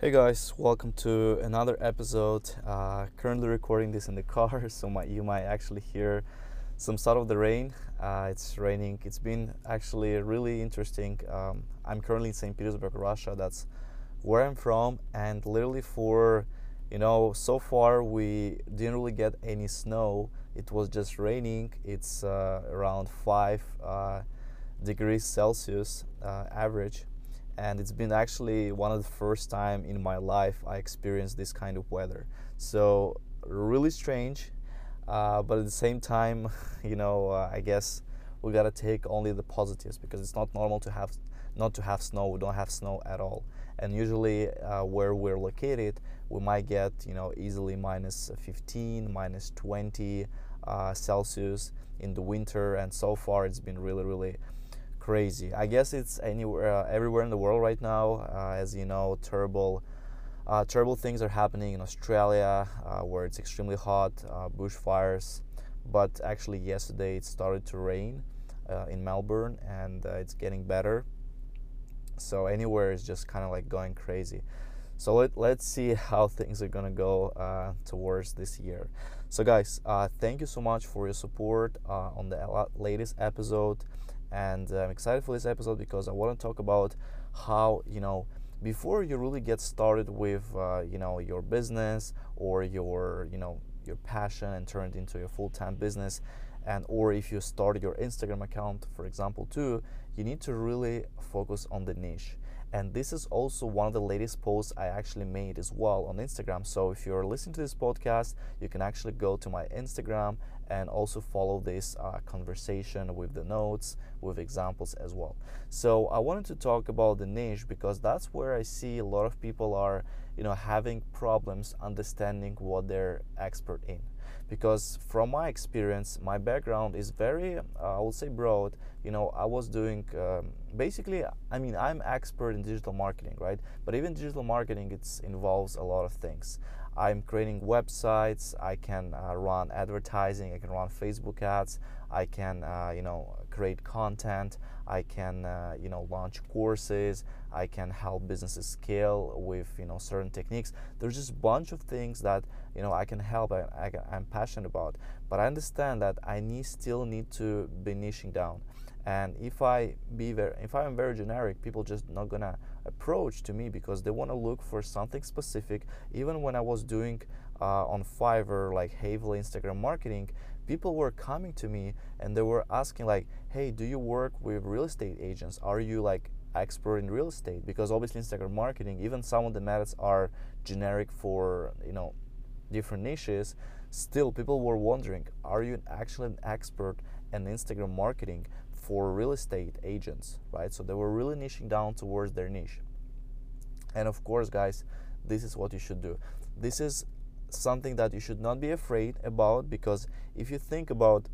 Hey guys, welcome to another episode. Uh, currently recording this in the car, so my, you might actually hear some sort of the rain. Uh, it's raining. It's been actually really interesting. Um, I'm currently in St. Petersburg, Russia. That's where I'm from, and literally for you know so far we didn't really get any snow. It was just raining. It's uh, around five uh, degrees Celsius uh, average and it's been actually one of the first time in my life I experienced this kind of weather. So really strange, uh, but at the same time, you know, uh, I guess we gotta take only the positives because it's not normal to have not to have snow. We don't have snow at all, and usually uh, where we're located, we might get you know easily minus 15, minus 20 uh, Celsius in the winter, and so far it's been really really crazy. I guess it's anywhere, uh, everywhere in the world right now. Uh, as you know, terrible, uh, terrible things are happening in Australia, uh, where it's extremely hot, uh, bushfires. But actually, yesterday it started to rain uh, in Melbourne, and it's getting better. So anywhere is just kind of like going crazy. So let, let's see how things are gonna go towards this year. So guys, thank you so much for your support on the latest episode and I'm excited for this episode because I want to talk about how you know before you really get started with uh, you know your business or your you know your passion and turn it into a full-time business and or if you started your Instagram account for example too you need to really focus on the niche and this is also one of the latest posts I actually made as well on Instagram. So if you're listening to this podcast, you can actually go to my Instagram and also follow this uh, conversation with the notes, with examples as well. So I wanted to talk about the niche because that's where I see a lot of people are, you know, having problems understanding what they're expert in. Because from my experience my background is very uh, i would say broad. You know i was doing um, basically i mean i'm expert in digital marketing right? But even digital marketing it involves a lot of things i'm creating websites i can uh, run advertising i can run facebook ads i can uh, you know create content i can uh, you know launch courses i can help businesses scale with you know certain techniques. There's just a bunch of things that you know I can help I, I, am passionate about but I understand that I need still need to be niching down and if I be very if I'm very generic people just not gonna approach to me because they want to look for something specific. Even when I was doing uh, on Fiverr like heavily Instagram marketing people were coming to me and they were asking like hey do you work with real estate agents? Are you like expert in real estate? Because obviously Instagram marketing even some of the methods are generic for you know different niches, still people were wondering, are you actually an expert in Instagram marketing for real estate agents, right? So they were really niching down towards their niche. And of course, guys, this is what you should do. This is something that you should not be afraid about because if you think about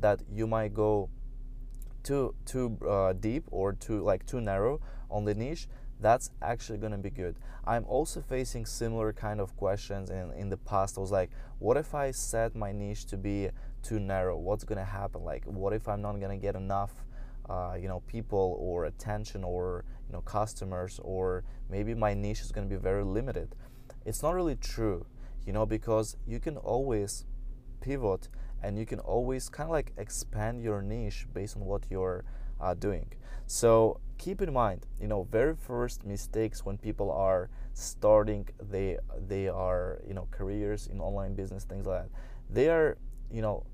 that you might go too too uh, deep or too like too narrow on the niche that's actually going to be good. I'm also facing similar kind of questions in, in the past. I was like, what if I set my niche to be too narrow? What's going to happen? Like, what if I'm not going to get enough, uh, you know, people or attention or, you know, customers or maybe my niche is going to be very limited. It's not really true, you know, because you can always pivot and you can always kind of like expand your niche based on what you're uh, doing. So keep in mind, you know, very first mistakes when people are starting, they they are you know careers in online business, things like that. They are you know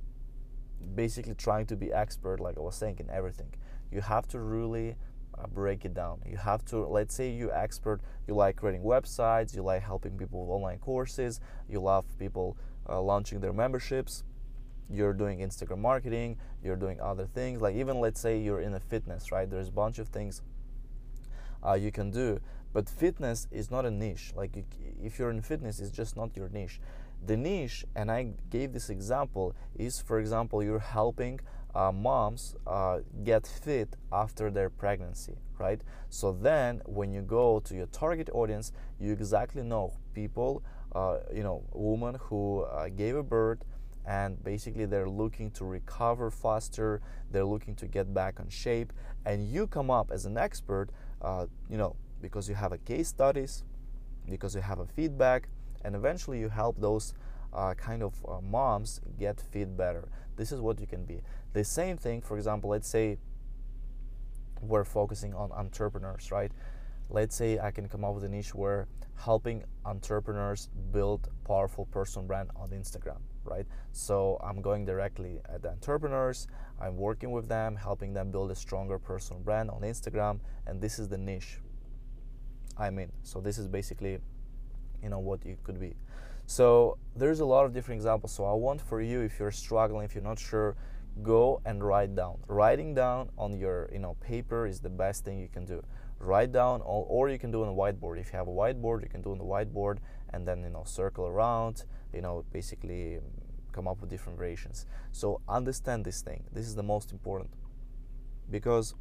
basically trying to be expert, like I was saying, in everything. You have to really uh, break it down. You have to, let's say you expert, you like creating websites, you like helping people with online courses, you love people uh, launching their memberships you're doing Instagram marketing, you're doing other things. Like even let's say you're in a fitness, right? There's a bunch of things uh, you can do, but fitness is not a niche. Like if you're in fitness, it's just not your niche. The niche, and I gave this example, is for example you're helping uh, moms uh, get fit after their pregnancy, right? So then when you go to your target audience, you exactly know people, uh, you know, women who uh, gave a birth and basically they're looking to recover faster they're looking to get back on shape and you come up as an expert uh, you know because you have a case studies because you have a feedback and eventually you help those uh, kind of uh, moms get fit better. This is what you can be. The same thing for example let's say we're focusing on entrepreneurs right? Let's say i can come up with a niche where helping entrepreneurs build powerful personal brand on instagram right? So i'm going directly at the entrepreneurs i'm working with them helping them build a stronger personal brand on instagram and this is the niche i'm in. So this is basically you know what you could be. So there's a lot of different examples. So i want for you if you're struggling if you're not sure go and write down. Writing down on your you know paper is the best thing you can do. Write down all, or you can do on a whiteboard. If you have a whiteboard you can do on the whiteboard and then you know circle around you know basically come up with different variations. So understand this thing. This is the most important. Because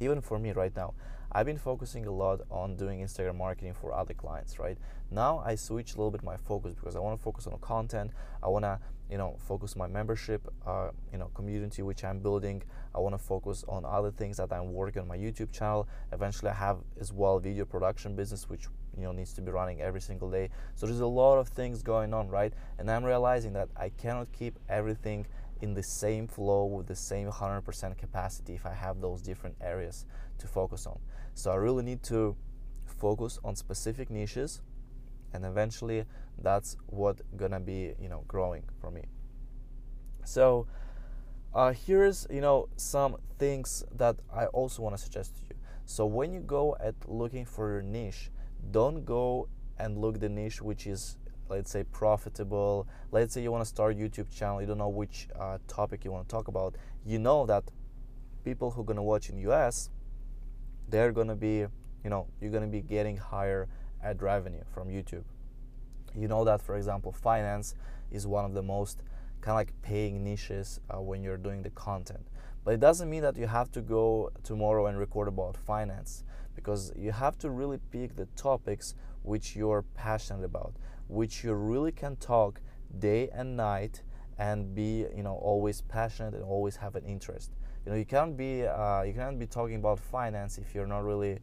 even for me right now I've been focusing a lot on doing Instagram marketing for other clients, right? Now I switch a little bit my focus because I want to focus on content. I want to, you know, focus my membership, uh, you know, community which I'm building. I want to focus on other things that I'm working on my YouTube channel. Eventually, I have as well video production business which you know needs to be running every single day. So there's a lot of things going on, right? And I'm realizing that I cannot keep everything in the same flow with the same 100% capacity if I have those different areas to focus on. So I really need to focus on specific niches and eventually that's what gonna be you know growing for me. So uh, here's you know some things that i also want to suggest to you. So when you go at looking for your niche don't go and look the niche which is let's say profitable. Let's say you want to start youtube channel you don't know which uh, topic you want to talk about. You know that people who are going to watch in us they're going to be, you know, you're going to be getting higher ad revenue from YouTube. You know that, for example, finance is one of the most kind of like paying niches uh, when you're doing the content. But it doesn't mean that you have to go tomorrow and record about finance because you have to really pick the topics which you're passionate about, which you really can talk day and night and be, you know, always passionate and always have an interest. You know you can't be uh, you can't be talking about finance if you're not really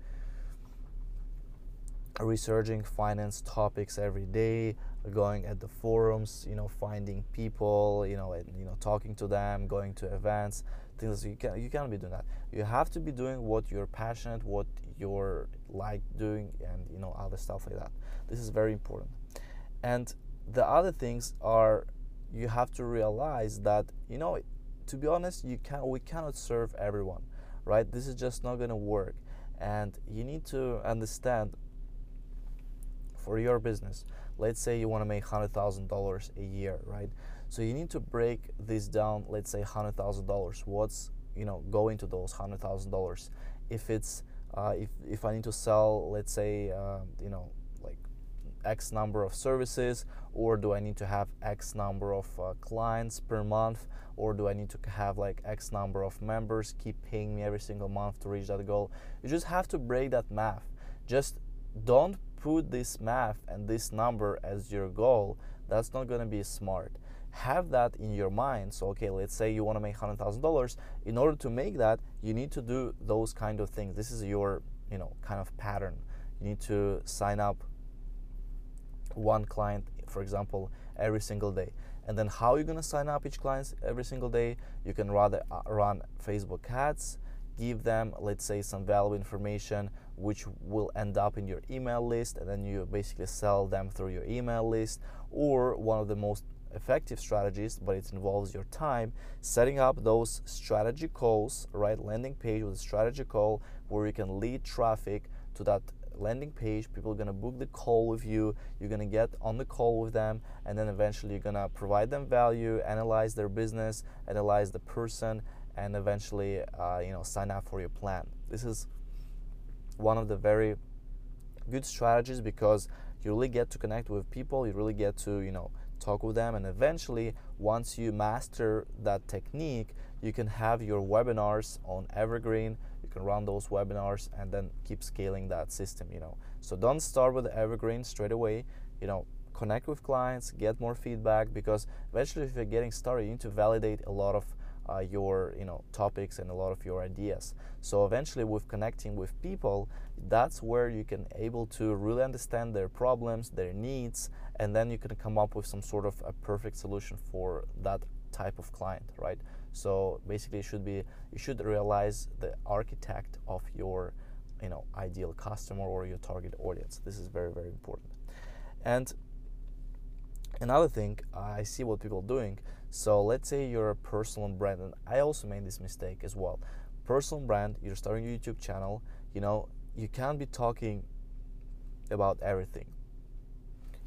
researching finance topics every day going at the forums you know finding people you know and you know talking to them going to events things you can you can't be doing that. You have to be doing what you're passionate what you're like doing and you know other stuff like that. This is very important. And the other things are you have to realize that you know to be honest, you can we cannot serve everyone, right? This is just not going to work, and you need to understand for your business. Let's say you want to make hundred thousand dollars a year, right? So you need to break this down. Let's say hundred thousand dollars. What's you know going to those hundred thousand dollars? If it's uh, if if I need to sell, let's say uh, you know X number of services, or do I need to have X number of uh, clients per month, or do I need to have like X number of members keep paying me every single month to reach that goal? You just have to break that math. Just don't put this math and this number as your goal. That's not going to be smart. Have that in your mind. So, okay, let's say you want to make $100,000. In order to make that, you need to do those kind of things. This is your, you know, kind of pattern. You need to sign up one client, for example, every single day. And then how you're gonna sign up each client every single day? You can rather uh, run Facebook ads, give them, let's say, some valuable information which will end up in your email list, and then you basically sell them through your email list. Or one of the most effective strategies, but it involves your time, setting up those strategy calls, right? Landing page with a strategy call where you can lead traffic to that landing page people are going to book the call with you you're going to get on the call with them and then eventually you're going to provide them value analyze their business analyze the person and eventually uh, you know sign up for your plan. This is one of the very good strategies because you really get to connect with people you really get to you know talk with them and eventually once you master that technique you can have your webinars on evergreen you can run those webinars and then keep scaling that system you know. So don't start with the evergreen straight away you know. Connect with clients get more feedback because eventually if you're getting started you need to validate a lot of uh, your you know topics and a lot of your ideas. So eventually with connecting with people that's where you can able to really understand their problems their needs and then you can come up with some sort of a perfect solution for that type of client right so basically you should be you should realize the architect of your you know ideal customer or your target audience this is very very important and another thing i see what people doing so let's say you're a personal brand, and I also made this mistake as well. Personal brand, you're starting a YouTube channel, you know, you can't be talking about everything.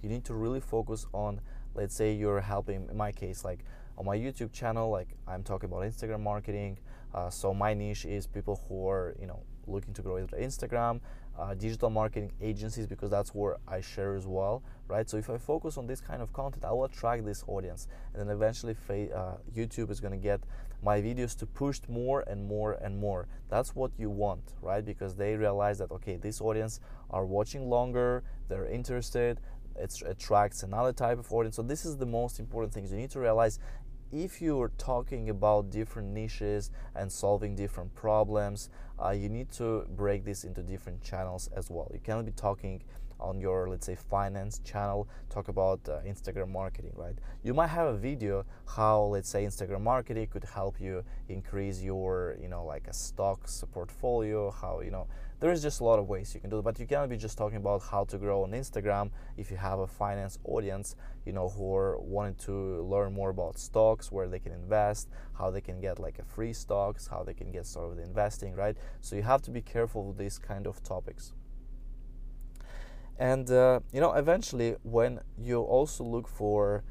You need to really focus on, let's say you're helping, in my case, like on my YouTube channel, like I'm talking about Instagram marketing. Uh, so my niche is people who are, you know, looking to grow their Instagram, uh, digital marketing agencies because that's where I share as well, right? So if I focus on this kind of content, I will attract this audience, and then eventually uh, YouTube is going to get my videos to pushed more and more and more. That's what you want, right? Because they realize that okay, this audience are watching longer, they're interested. It attracts another type of audience. So this is the most important things. You need to realize if you are talking about different niches and solving different problems, uh, you need to break this into different channels as well. You cannot be talking on your let's say finance channel talk about uh, instagram marketing right? You might have a video how let's say instagram marketing could help you increase your you know like a stocks portfolio how you know there is just a lot of ways you can do it but you cannot be just talking about how to grow on instagram if you have a finance audience you know who are wanting to learn more about stocks where they can invest how they can get like a free stocks how they can get started with investing right? So you have to be careful with these kind of topics and uh, you know, eventually, when you also look for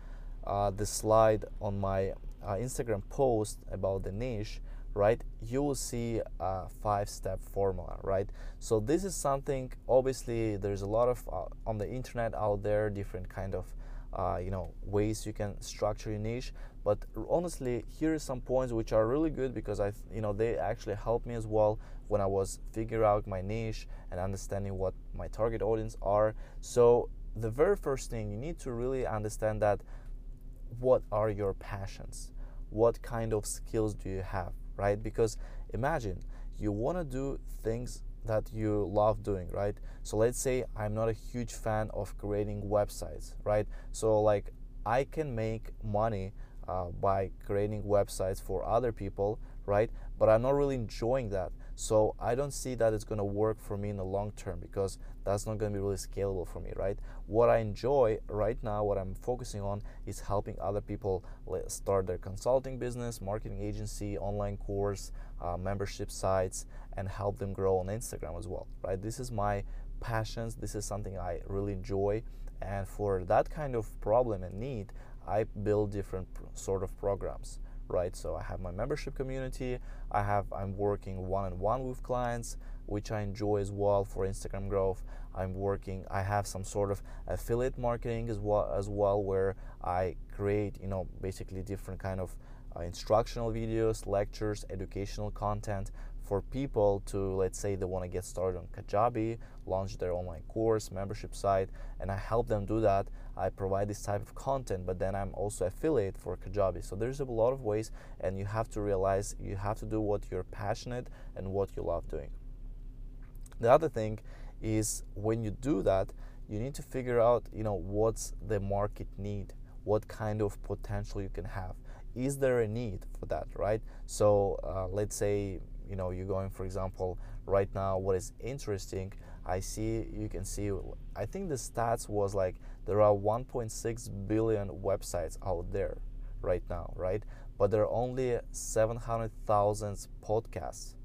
uh, the slide on my uh, Instagram post about the niche, right, you will see a five-step formula, right? So this is something. Obviously, there's a lot of uh, on the internet out there, different kind of uh, you know ways you can structure your niche. But honestly here are some points which are really good because i you know they actually help me as well when i was figuring out my niche and understanding what my target audience are. So the very first thing you need to really understand that what are your passions? What kind of skills do you have right? Because imagine you want to do things that you love doing, right? So let's say I'm not a huge fan of creating websites, right? So like I can make money uh, by creating websites for other people, right? But I'm not really enjoying that. So I don't see that it's going to work for me in the long term because that's not going to be really scalable for me, right? What I enjoy right now, what I'm focusing on is helping other people start their consulting business, marketing agency, online course, uh, membership sites, and help them grow on Instagram as well, right? This is my passions. This is something I really enjoy. And for that kind of problem and need, I build different sort of programs right? So i have my membership community i have i'm working one-on-one with clients which i enjoy as well for instagram growth. I'm working i have some sort of affiliate marketing as well as well where i create you know basically different kind of uh, instructional videos lectures educational content for people to let's say they want to get started on kajabi launch their online course membership site and i help them do that i provide this type of content but then i'm also affiliate for kajabi. So there's a lot of ways and you have to realize you have to do what you're passionate and what you love doing. The other thing is when you do that you need to figure out you know what's the market need what kind of potential you can have. Is there a need for that right? So uh, let's say you know you're going for example right now what is interesting i see you can see i think the stats was like there are 1.6 billion websites out there right now right? But there are only 700,000 podcasts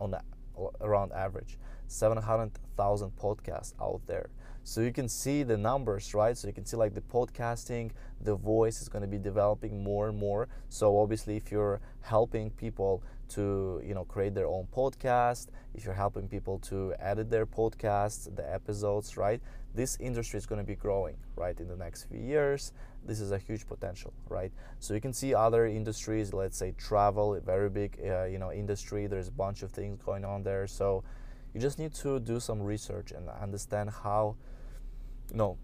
on the, around average 700,000 podcasts out there. So you can see the numbers right? So you can see like the podcasting the voice is going to be developing more and more. So obviously if you're helping people to you know create their own podcast. If you're helping people to edit their podcasts the episodes right? This industry is going to be growing right in the next few years. This is a huge potential right? So you can see other industries let's say travel very big uh, you know industry. There's a bunch of things going on there. So you just need to do some research and understand how you know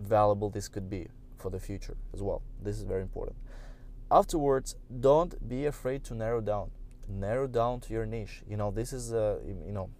valuable this could be for the future as well. This is very important. Afterwards don't be afraid to narrow down narrow down to your niche. You know this is uh, you know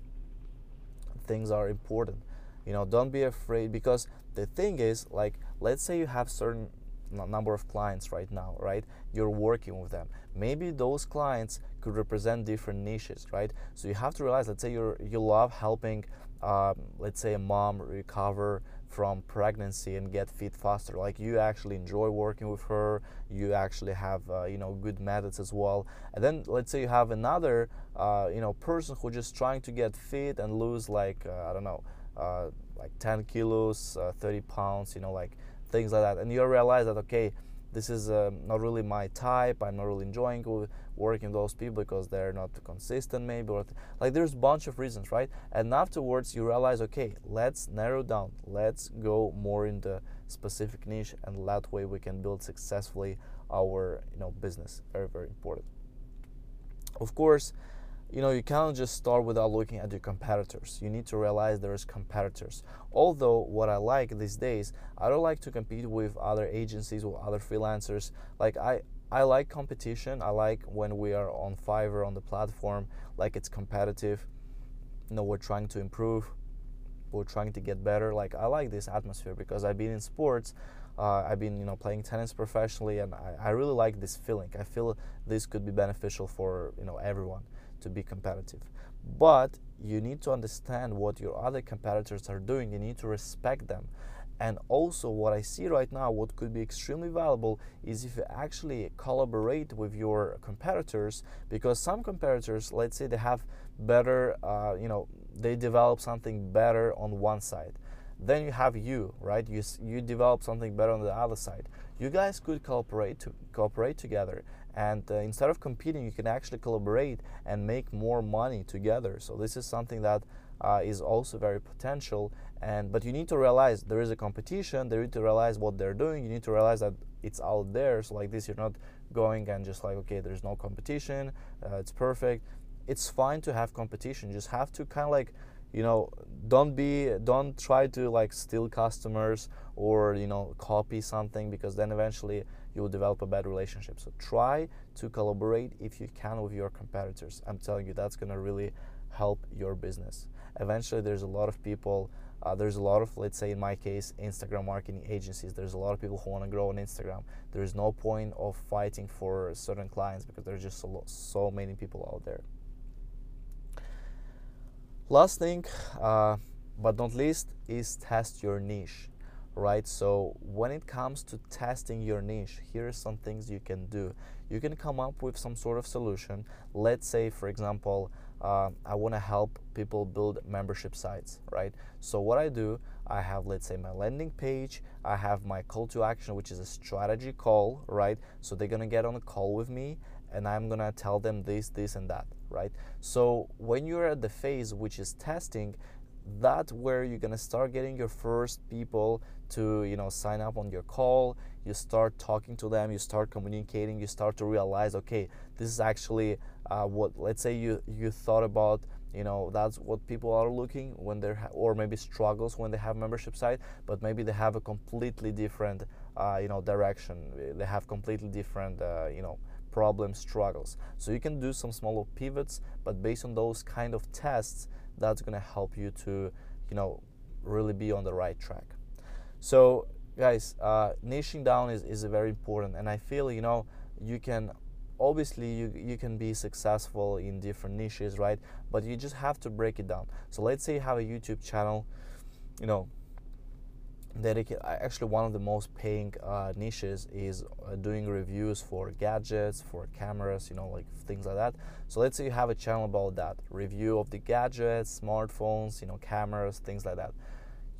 things are important. You know don't be afraid because the thing is like let's say you have certain number of clients right now right? You're working with them. Maybe those clients could represent different niches right? So you have to realize let's say you're you love helping um, let's say a mom recover from pregnancy and get fit faster. Like you actually enjoy working with her you actually have uh, you know good methods as well. And then let's say you have another uh, you know person who just trying to get fit and lose like uh, i don't know uh, like 10 kilos uh, 30 pounds you know like things like that. And you realize that okay this is um, not really my type i'm not really enjoying working with those people because they're not consistent maybe or th- like there's a bunch of reasons right? And afterwards you realize okay let's narrow down let's go more in the specific niche and that way we can build successfully our you know business. Very very important. Of course you know you cannot just start without looking at your competitors. You need to realize there is competitors. Although what i like these days i don't like to compete with other agencies or other freelancers. Like i i like competition. I like when we are on fiverr on the platform like it's competitive. You know we're trying to improve. We're trying to get better. Like i like this atmosphere because i've been in sports uh, I've been, you know, playing tennis professionally, and I, I really like this feeling. I feel this could be beneficial for, you know, everyone to be competitive. But you need to understand what your other competitors are doing. You need to respect them. And also, what I see right now, what could be extremely valuable is if you actually collaborate with your competitors, because some competitors, let's say they have better, uh, you know, they develop something better on one side. Then you have you, right? You, you develop something better on the other side. You guys could cooperate to cooperate together and uh, instead of competing you can actually collaborate and make more money together. So this is something that uh, is also very potential. And but you need to realize there is a competition. You need to realize what they're doing. You need to realize that it's out there. So like this you're not going and just like okay there's no competition. Uh, it's perfect. It's fine to have competition. You just have to kind of like you know don't be don't try to like steal customers or you know copy something because then eventually you will develop a bad relationship. So try to collaborate if you can with your competitors. I'm telling you that's going to really help your business. Eventually there's a lot of people uh, there's a lot of let's say in my case instagram marketing agencies. There's a lot of people who want to grow on instagram. There's no point of fighting for certain clients because there's just so, so many people out there. Last thing, uh, but not least, is test your niche, right? So when it comes to testing your niche, here are some things you can do. You can come up with some sort of solution. Let's say, for example, uh, I want to help people build membership sites, right? So what I do, I have, let's say, my landing page. I have my call to action, which is a strategy call, right? So they're gonna get on a call with me, and I'm gonna tell them this, this, and that right? So when you're at the phase which is testing, that's where you're gonna start getting your first people to you know sign up on your call you start talking to them you start communicating you start to realize okay this is actually uh, what let's say you you thought about you know that's what people are looking when they're ha- or maybe struggles when they have membership site but maybe they have a completely different uh, you know direction they have completely different uh, you know problems, struggles. So you can do some smaller pivots, but based on those kind of tests, that's going to help you to, you know, really be on the right track. So guys, uh, niching down is, is very important, and I feel you know you can obviously you, you can be successful in different niches right but you just have to break it down so let's say you have a youtube channel you know dedicated actually one of the most paying uh, niches is uh, doing reviews for gadgets for cameras you know like things like that. So let's say you have a channel about that review of the gadgets smartphones you know cameras things like that.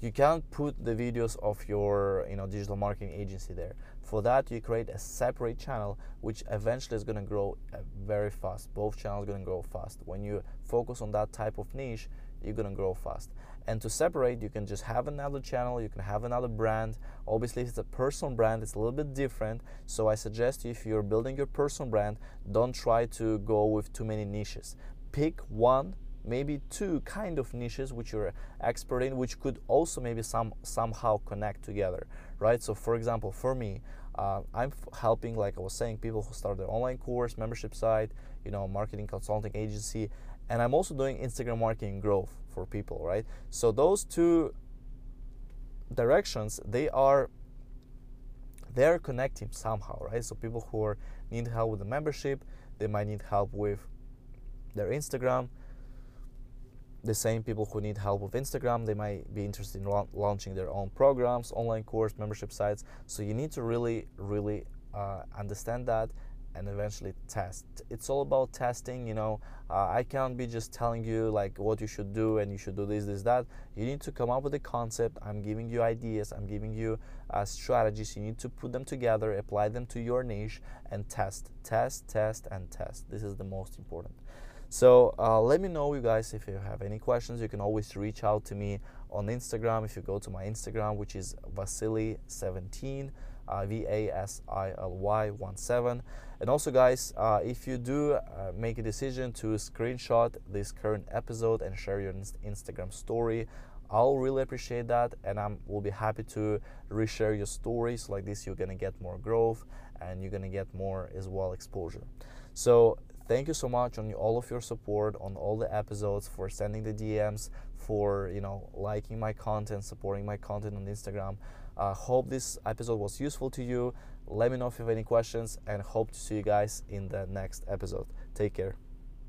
You can't put the videos of your you know digital marketing agency there for that you create a separate channel which eventually is going to grow uh, very fast. Both channels are going to grow fast. When you focus on that type of niche you're going to grow fast. And to separate you can just have another channel you can have another brand. Obviously if it's a personal brand it's a little bit different. So i suggest if you're building your personal brand don't try to go with too many niches. Pick one maybe two kind of niches which you're expert in which could also maybe some somehow connect together right so for example for me uh, I'm f- helping, like I was saying, people who start their online course, membership site, you know, marketing consulting agency, and I'm also doing Instagram marketing growth for people, right? So those two directions, they are they're connecting somehow, right? So people who are, need help with the membership, they might need help with their Instagram. The same people who need help with Instagram, they might be interested in la- launching their own programs, online course, membership sites. So you need to really, really uh, understand that and eventually test. It's all about testing, you know. Uh, I can't be just telling you like what you should do and you should do this, this, that. You need to come up with a concept. I'm giving you ideas, I'm giving you uh, strategies. You need to put them together, apply them to your niche, and test, test, test, and test. This is the most important. So uh, let me know, you guys, if you have any questions. You can always reach out to me on Instagram. If you go to my Instagram, which is Vasily17 uh, V A S I L Y 1 7. And also, guys, uh, if you do uh, make a decision to screenshot this current episode and share your Instagram story, I'll really appreciate that, and I will be happy to reshare your stories. Like this, you're gonna get more growth, and you're gonna get more as well exposure. So thank you so much on all of your support on all the episodes for sending the DMs, for you know liking my content, supporting my content on Instagram. Uh, hope this episode was useful to you. Let me know if you have any questions and hope to see you guys in the next episode. Take care.